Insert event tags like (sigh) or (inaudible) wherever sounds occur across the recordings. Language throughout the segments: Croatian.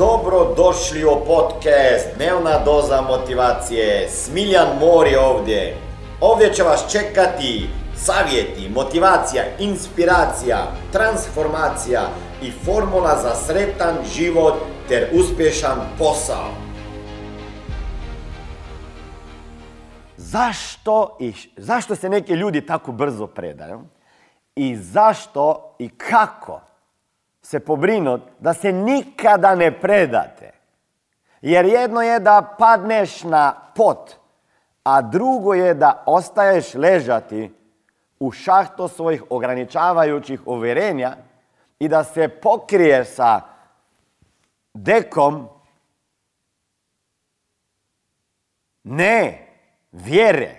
Dobro došli u podcast Dnevna doza motivacije. Smiljan Mor je ovdje. Ovdje će vas čekati savjeti, motivacija, inspiracija, transformacija i formula za sretan život ter uspješan posao. Zašto, i, zašto se neki ljudi tako brzo predaju? I zašto i kako se pobrinuti da se nikada ne predate. Jer jedno je da padneš na pot, a drugo je da ostaješ ležati u šahto svojih ograničavajućih uvjerenja i da se pokriješ sa dekom ne vjere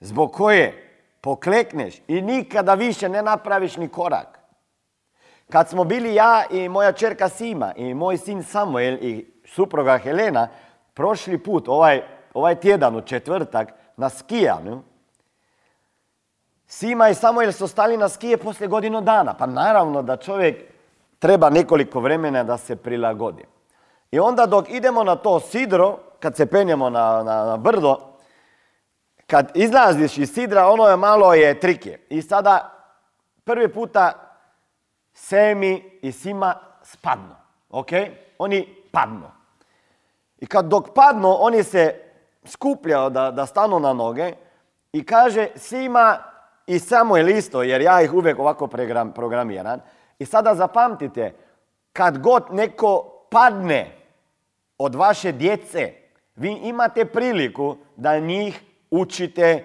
zbog koje poklekneš i nikada više ne napraviš ni korak. Kad smo bili ja i moja čerka Sima i moj sin Samuel i supruga Helena prošli put, ovaj, ovaj tjedan u četvrtak, na skijanju, Sima i Samuel su stali na skije poslije godinu dana. Pa naravno da čovjek treba nekoliko vremena da se prilagodi. I onda dok idemo na to sidro, kad se penjemo na, na, na brdo, kad izlaziš iz sidra, ono je malo je trike. I sada prvi puta Semi i Sima spadnu. Ok? Oni padnu. I kad dok padnu, oni se skupljaju da, da stanu na noge i kaže Sima i Samuel isto, jer ja ih uvijek ovako program, programiram. I sada zapamtite, kad god neko padne od vaše djece, vi imate priliku da njih učite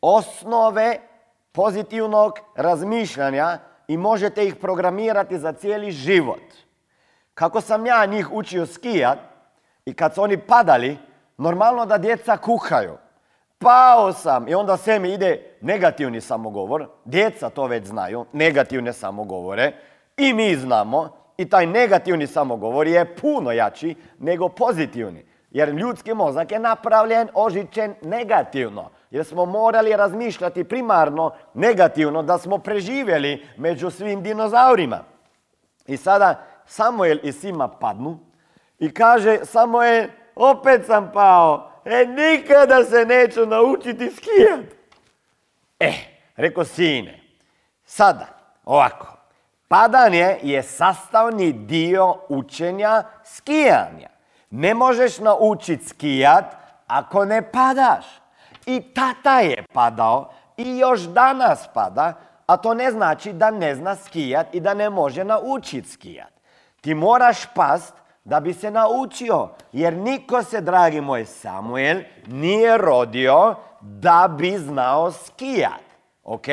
osnove pozitivnog razmišljanja i možete ih programirati za cijeli život. Kako sam ja njih učio skijat i kad su oni padali, normalno da djeca kuhaju. Pao sam i onda sve mi ide negativni samogovor. Djeca to već znaju, negativne samogovore. I mi znamo i taj negativni samogovor je puno jači nego pozitivni. Jer ljudski mozak je napravljen, ožičen negativno jer smo morali razmišljati primarno negativno da smo preživjeli među svim dinozaurima. I sada Samuel i Sima padnu i kaže Samuel, opet sam pao, e nikada se neću naučiti skijat. E, rekao sine, sada, ovako, padanje je sastavni dio učenja skijanja. Ne možeš naučiti skijat ako ne padaš. I tata je padao i još danas pada, a to ne znači da ne zna skijat i da ne može naučiti skijat. Ti moraš past da bi se naučio, jer niko se, dragi moj Samuel, nije rodio da bi znao skijat. Ok?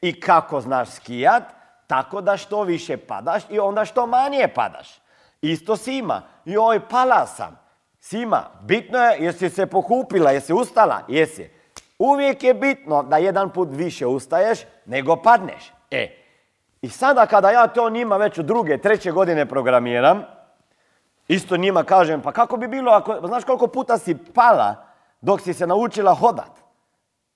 I kako znaš skijat? Tako da što više padaš i onda što manje padaš. Isto si ima. Joj, pala sam. Sima, bitno je jesi se pokupila, jesi ustala, jesi. Uvijek je bitno da jedan put više ustaješ nego padneš. E, i sada kada ja to njima već u druge, treće godine programiram, isto njima kažem, pa kako bi bilo ako, znaš koliko puta si pala dok si se naučila hodat?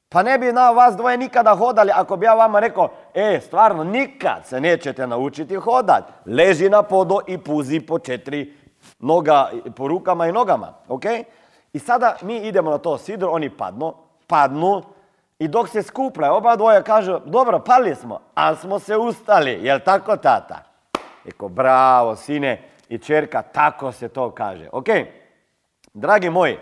Pa ne bi na vas dvoje nikada hodali ako bi ja vama rekao, e, stvarno, nikad se nećete naučiti hodat. Leži na podo i puzi po četiri noga, po rukama i nogama, ok? I sada mi idemo na to sidro, oni padnu, padnu i dok se skupljaju, oba dvoje kažu, dobro, pali smo, ali smo se ustali, jel tako tata? Eko, bravo, sine i čerka, tako se to kaže. Ok, dragi moji,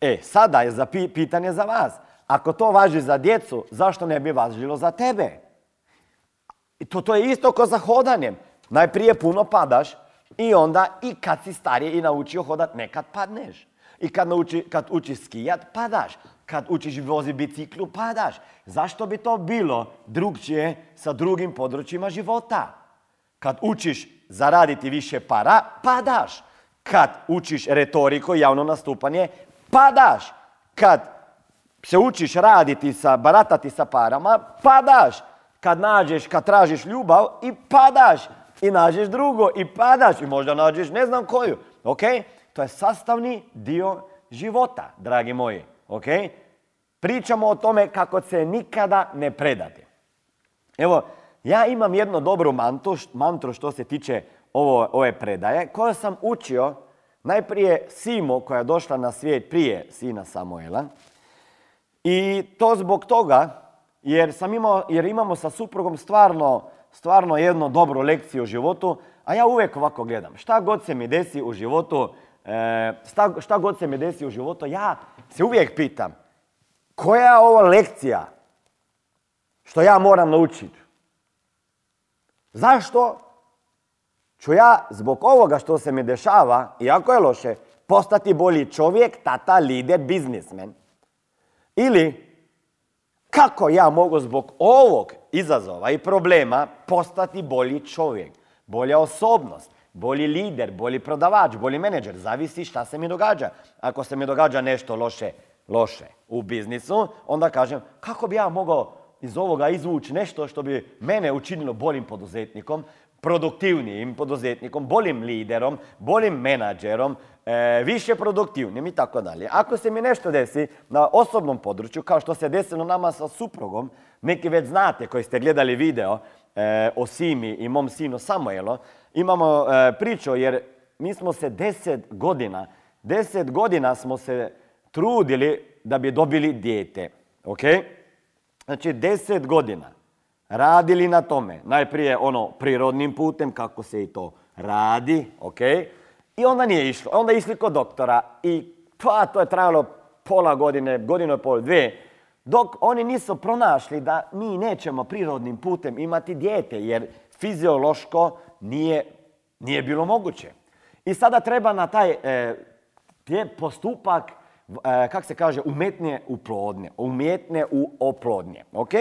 e, sada je za pitanje za vas. Ako to važi za djecu, zašto ne bi važilo za tebe? To, to je isto kao za hodanjem. Najprije puno padaš, i onda i kad si stariji i naučio hodat, nekad padneš. I kad, nauči, kad učiš skijat, padaš. Kad učiš vozi biciklu, padaš. Zašto bi to bilo drugčije sa drugim područjima života? Kad učiš zaraditi više para, padaš. Kad učiš retoriku, javno nastupanje, padaš. Kad se učiš raditi sa, baratati sa parama, padaš. Kad nađeš, kad tražiš ljubav i padaš i nađeš drugo i padaš i možda nađeš ne znam koju. Ok? To je sastavni dio života, dragi moji. Ok? Pričamo o tome kako se nikada ne predate. Evo, ja imam jednu dobru mantru, mantru što se tiče ovo, ove predaje, koje sam učio najprije Simo koja je došla na svijet prije sina Samuela. I to zbog toga jer, sam imao, jer imamo sa suprugom stvarno, stvarno jednu dobru lekciju u životu, a ja uvijek ovako gledam. Šta god se mi desi u životu, e, šta, šta god se mi desi u životu, ja se uvijek pitam koja je ovo lekcija što ja moram naučiti? Zašto ću ja zbog ovoga što se mi dešava, iako je loše, postati bolji čovjek, tata, lider, biznismen? Ili kako ja mogu zbog ovog izazova i problema postati bolji čovjek, bolja osobnost, bolji lider, bolji prodavač, bolji menadžer, zavisi šta se mi događa. Ako se mi događa nešto loše, loše u biznisu, onda kažem kako bi ja mogao iz ovoga izvući nešto što bi mene učinilo boljim poduzetnikom, produktivnijim poduzetnikom, boljim liderom, boljim menadžerom, e, više produktivnim i tako dalje. Ako se mi nešto desi na osobnom području, kao što se desilo nama sa suprugom, neki već znate koji ste gledali video e, o Simi i mom sinu Samuelo, imamo e, priču jer mi smo se deset godina, deset godina smo se trudili da bi dobili dijete. Ok? Znači deset godina radili na tome. Najprije ono prirodnim putem, kako se i to radi, ok? I onda nije išlo. Onda išli kod doktora i pa to je trajalo pola godine, godinu i pol, dvije, dok oni nisu pronašli da mi nećemo prirodnim putem imati dijete, jer fiziološko nije, nije bilo moguće. I sada treba na taj e, postupak, e, kak se kaže, umetnije uplodnje, umjetne u oplodnje, ok?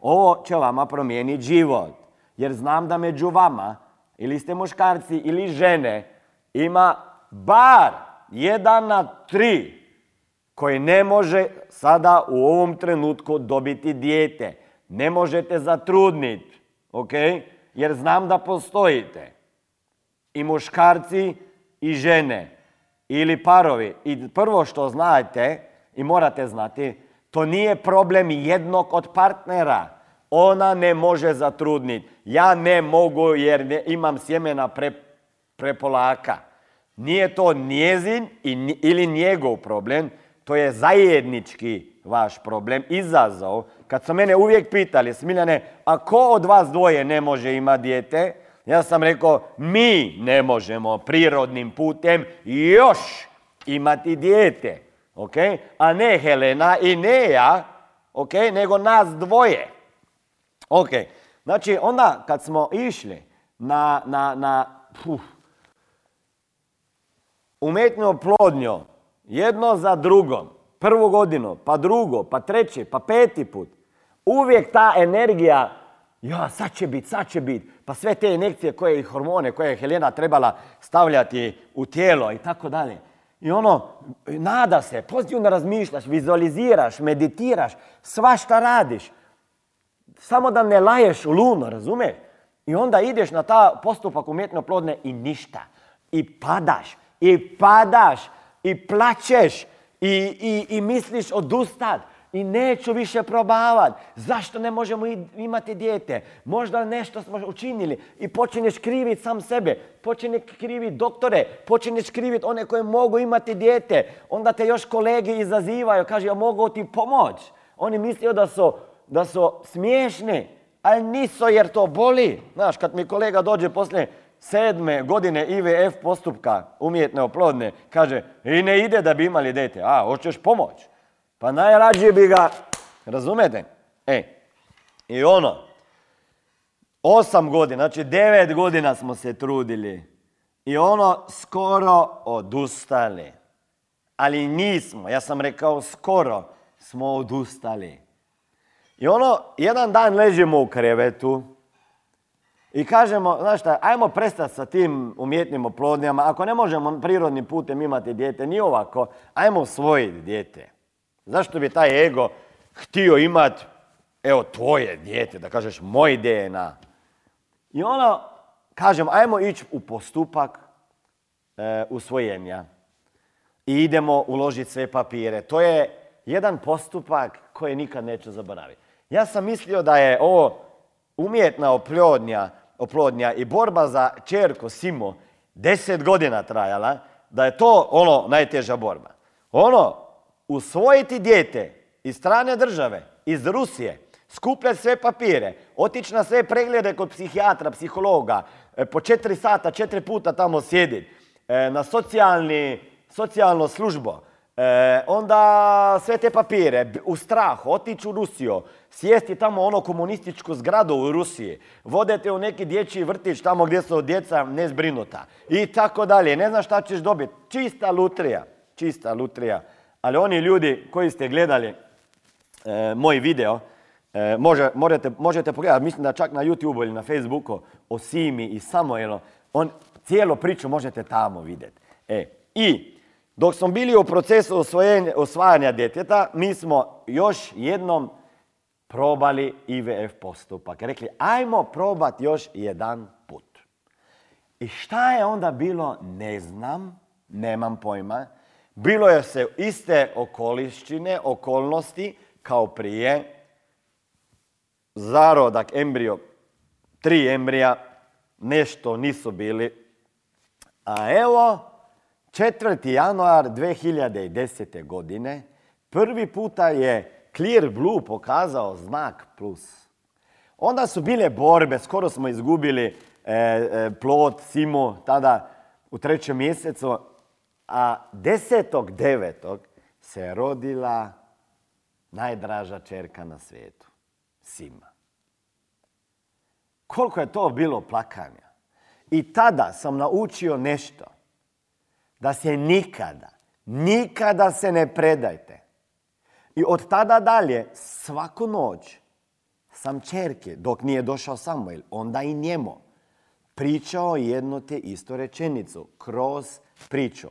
Ovo će vama promijeniti život. Jer znam da među vama, ili ste muškarci ili žene, ima bar jedan na tri koji ne može sada u ovom trenutku dobiti dijete. Ne možete zatrudniti, ok? Jer znam da postojite. I muškarci i žene ili parovi. I prvo što znate i morate znati, to nije problem jednog od partnera. Ona ne može zatrudniti. Ja ne mogu jer ne, imam sjemena pre, prepolaka. Nije to njezin ili njegov problem, to je zajednički vaš problem, izazov. Kad su mene uvijek pitali, Smiljane, a ko od vas dvoje ne može imati dijete? Ja sam rekao, mi ne možemo prirodnim putem još imati dijete ok? A ne Helena i ne ja, ok? Nego nas dvoje. Ok, znači onda kad smo išli na, na, na puf, umetnju plodnju, jedno za drugom, prvu godinu, pa drugo, pa treći, pa peti put, uvijek ta energija, ja, sad će biti, sad će biti, pa sve te injekcije koje i hormone koje je Helena trebala stavljati u tijelo i tako dalje. I ono, nada se, pozitivno razmišljaš, vizualiziraš, meditiraš, svašta radiš. Samo da ne laješ u luno, razumiješ? I onda ideš na ta postupak umjetno plodne i ništa. I padaš, i padaš, i plaćeš, i, i, i misliš odustat i neću više probavati. Zašto ne možemo imati dijete? Možda nešto smo učinili i počinješ kriviti sam sebe. Počinješ kriviti doktore, počinješ kriviti one koje mogu imati dijete. Onda te još kolege izazivaju, kaže ja mogu ti pomoć. Oni misliju da su, da su smiješni, ali nisu jer to boli. Znaš, kad mi kolega dođe poslije sedme godine IVF postupka umjetne oplodne, kaže i ne ide da bi imali dijete. A, hoćeš pomoć? Pa najrađe bi ga, razumete? E, i ono, osam godina, znači devet godina smo se trudili i ono skoro odustali. Ali nismo, ja sam rekao skoro smo odustali. I ono, jedan dan ležimo u krevetu i kažemo, znaš šta, ajmo prestati sa tim umjetnim oplodnjama. Ako ne možemo prirodnim putem imati dijete, ni ovako, ajmo usvojiti dijete. Zašto bi taj ego htio imat, evo, tvoje dijete, da kažeš moj DNA. I ono, kažem, ajmo ići u postupak e, usvojenja. I idemo uložiti sve papire. To je jedan postupak koji nikad neću zaboraviti. Ja sam mislio da je ovo umjetna oplodnja, oplodnja i borba za čerko Simo deset godina trajala, da je to ono najteža borba. Ono, usvojiti dijete iz strane države, iz Rusije, skupljati sve papire, otići na sve preglede kod psihijatra, psihologa, e, po četiri sata, četiri puta tamo sjediti, e, na socijalni, socijalno službo, e, onda sve te papire, u strah, otići u Rusiju, sjesti tamo ono komunističku zgradu u Rusiji, vodete u neki dječji vrtić tamo gdje su djeca nezbrinuta i tako dalje. Ne znaš šta ćeš dobiti. Čista lutrija, čista lutrija. Ali oni ljudi koji ste gledali moj video, E, može, možete, možete pogledati, mislim da čak na YouTube ili na Facebooku o Simi i Samuelu, on cijelu priču možete tamo vidjeti. E, I dok smo bili u procesu osvajanja djeteta, mi smo još jednom probali IVF postupak. Rekli, ajmo probati još jedan put. I šta je onda bilo, ne znam, nemam pojma. Bilo je se iste okolišćine, okolnosti kao prije, zarodak, embrio, tri embrija, nešto nisu bili. A evo, 4. januar 2010. godine, prvi puta je Clear Blue pokazao znak plus. Onda su bile borbe, skoro smo izgubili e, e, plot, Simu, tada u trećem mjesecu, a 10.9. se rodila najdraža čerka na svijetu. Sima. Koliko je to bilo plakanja. I tada sam naučio nešto. Da se nikada, nikada se ne predajte. I od tada dalje, svaku noć, sam čerke, dok nije došao Samuel, onda i njemu, pričao jednu te istu rečenicu, kroz priču.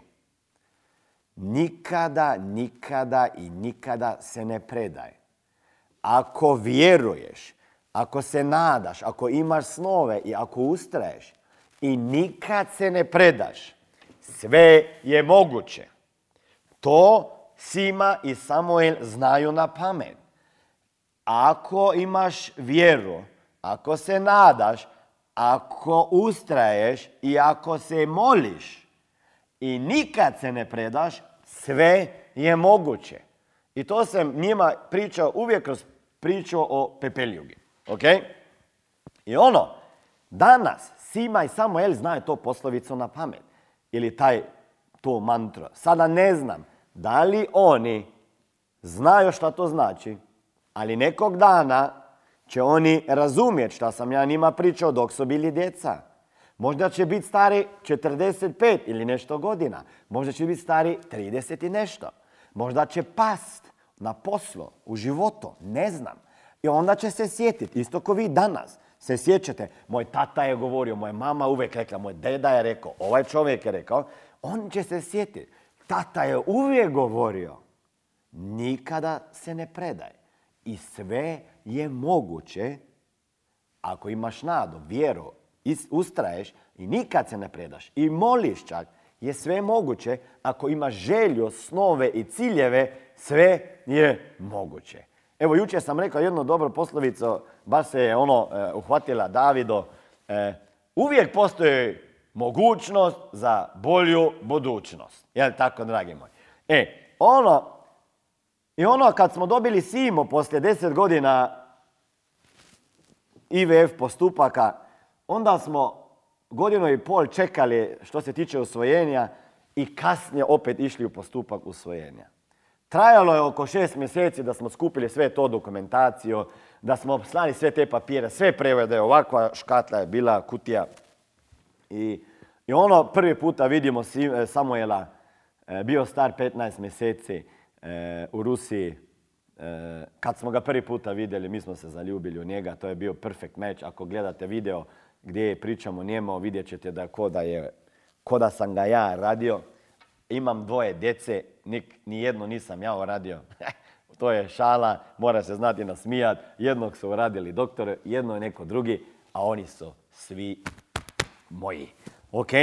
Nikada, nikada i nikada se ne predaj. Ako vjeruješ, ako se nadaš, ako imaš snove i ako ustraješ i nikad se ne predaš, sve je moguće. To Sima i Samuel znaju na pamet. Ako imaš vjeru, ako se nadaš, ako ustraješ i ako se moliš i nikad se ne predaš, sve je moguće. I to sam njima pričao uvijek kroz priču o pepeljugi. Ok? I ono, danas Sima i Samuel znaju to poslovicu na pamet. Ili taj, to mantro. Sada ne znam da li oni znaju šta to znači, ali nekog dana će oni razumjeti šta sam ja njima pričao dok su bili djeca. Možda će biti stari 45 ili nešto godina. Možda će biti stari 30 i nešto. Možda će past na poslu, u životu, ne znam. I onda će se sjetiti, isto ko vi danas. Se sjećate, moj tata je govorio, moja mama uvijek rekla, moj deda je rekao, ovaj čovjek je rekao, on će se sjetiti. Tata je uvijek govorio, nikada se ne predaj. I sve je moguće, ako imaš nadu, vjeru, ustraješ i nikad se ne predaš i moliš čak, je sve moguće. Ako imaš želju, snove i ciljeve, sve je moguće. Evo, jučer sam rekao jednu dobru poslovicu, baš se je ono e, uhvatila Davido. E, uvijek postoji mogućnost za bolju budućnost. Jel tako, dragi moji? E, ono, i ono kad smo dobili Simo poslije deset godina IVF postupaka, onda smo godinu i pol čekali što se tiče usvojenja i kasnije opet išli u postupak usvojenja. Trajalo je oko šest mjeseci da smo skupili sve to dokumentaciju, da smo slali sve te papire, sve prevode, ovakva škatla je bila, kutija. I, i ono prvi puta vidimo e, Samuela, e, bio star 15 mjeseci e, u Rusiji. Kad smo ga prvi puta vidjeli, mi smo se zaljubili u njega, to je bio perfect match. Ako gledate video gdje pričamo njemu, vidjet ćete da ko da, je, ko da sam ga ja radio imam dvoje djece, ni jedno nisam ja uradio. (laughs) to je šala, mora se znati nasmijat. Jednog su uradili doktor, jedno je neko drugi, a oni su svi moji. Ok?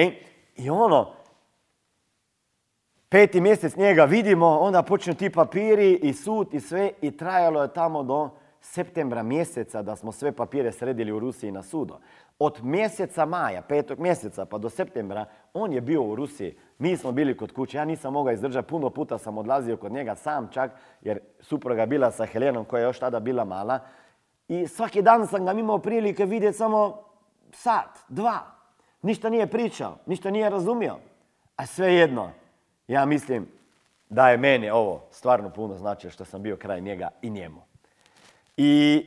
I ono, peti mjesec njega vidimo, onda počnu ti papiri i sud i sve i trajalo je tamo do septembra mjeseca da smo sve papire sredili u Rusiji na sudo. Od mjeseca maja, petog mjeseca pa do septembra, on je bio u Rusiji. Mi smo bili kod kuće, ja nisam mogao izdržati, puno puta sam odlazio kod njega sam čak, jer supruga bila sa Helenom koja je još tada bila mala. I svaki dan sam ga imao prilike vidjeti samo sat, dva. Ništa nije pričao, ništa nije razumio. A svejedno, ja mislim da je meni ovo stvarno puno znači što sam bio kraj njega i njemu. I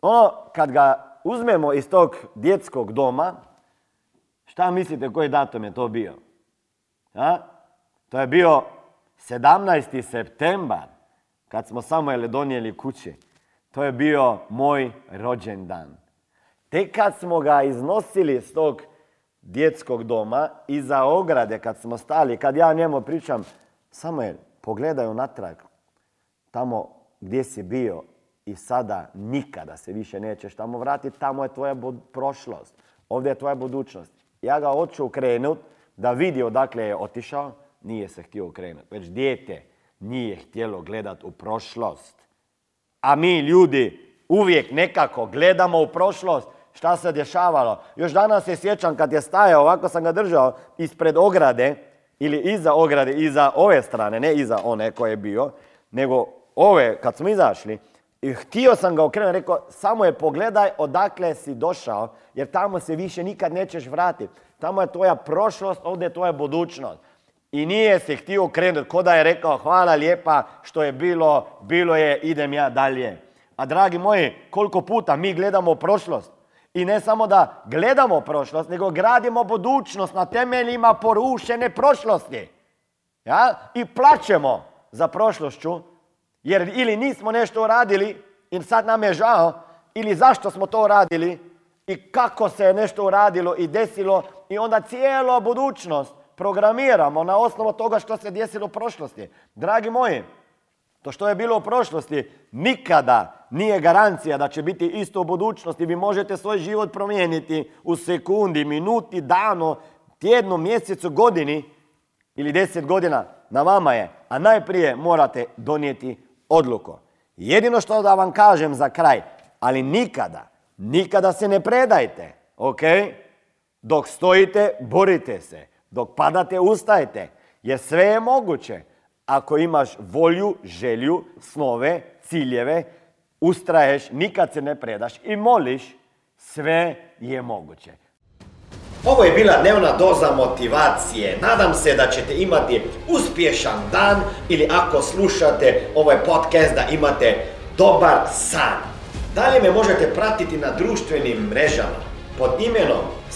ono, kad ga uzmemo iz tog djetskog doma, šta mislite koji datum je to bio? To je bio 17. septembar, kad smo Samuele donijeli kući. To je bio moj rođendan. Tek kad smo ga iznosili s tog djetskog doma, iza ograde, kad smo stali, kad ja njemu pričam, Samuel, pogledaj unatrag, tamo gdje si bio i sada nikada se više nećeš tamo vratiti, tamo je tvoja prošlost, ovdje je tvoja budućnost. Ja ga hoću ukrenut da vidi odakle je otišao, nije se htio ukrenuti. Već dijete nije htjelo gledat u prošlost. A mi ljudi uvijek nekako gledamo u prošlost šta se dešavalo. Još danas se sjećam kad je stajao, ovako sam ga držao ispred ograde ili iza ograde, iza ove strane, ne iza one koje je bio, nego ove, kad smo izašli, i htio sam ga okrenuti, rekao, samo je pogledaj odakle si došao, jer tamo se više nikad nećeš vratiti. Tamo je tvoja prošlost, ovdje je tvoja budućnost. I nije se htio okrenuti, ko da je rekao, hvala lijepa što je bilo, bilo je, idem ja dalje. A dragi moji, koliko puta mi gledamo prošlost. I ne samo da gledamo prošlost, nego gradimo budućnost na temeljima porušene prošlosti. Ja? I plaćemo za prošlošću jer ili nismo nešto uradili i sad nam je žao, ili zašto smo to uradili i kako se je nešto uradilo i desilo i onda cijelo budućnost programiramo na osnovu toga što se desilo u prošlosti. Dragi moji, to što je bilo u prošlosti nikada nije garancija da će biti isto u budućnosti. Vi možete svoj život promijeniti u sekundi, minuti, dano, tjednu, mjesecu, godini ili deset godina. Na vama je. A najprije morate donijeti odluku. Jedino što da vam kažem za kraj, ali nikada, nikada se ne predajte, ok? Dok stojite, borite se. Dok padate, ustajte. Jer sve je moguće. Ako imaš volju, želju, snove, ciljeve, ustraješ, nikad se ne predaš i moliš, sve je moguće. Ovo je bila dnevna doza motivacije. Nadam se da ćete imati uspješan dan ili ako slušate ovaj podcast da imate dobar san. Dalje me možete pratiti na društvenim mrežama pod imenom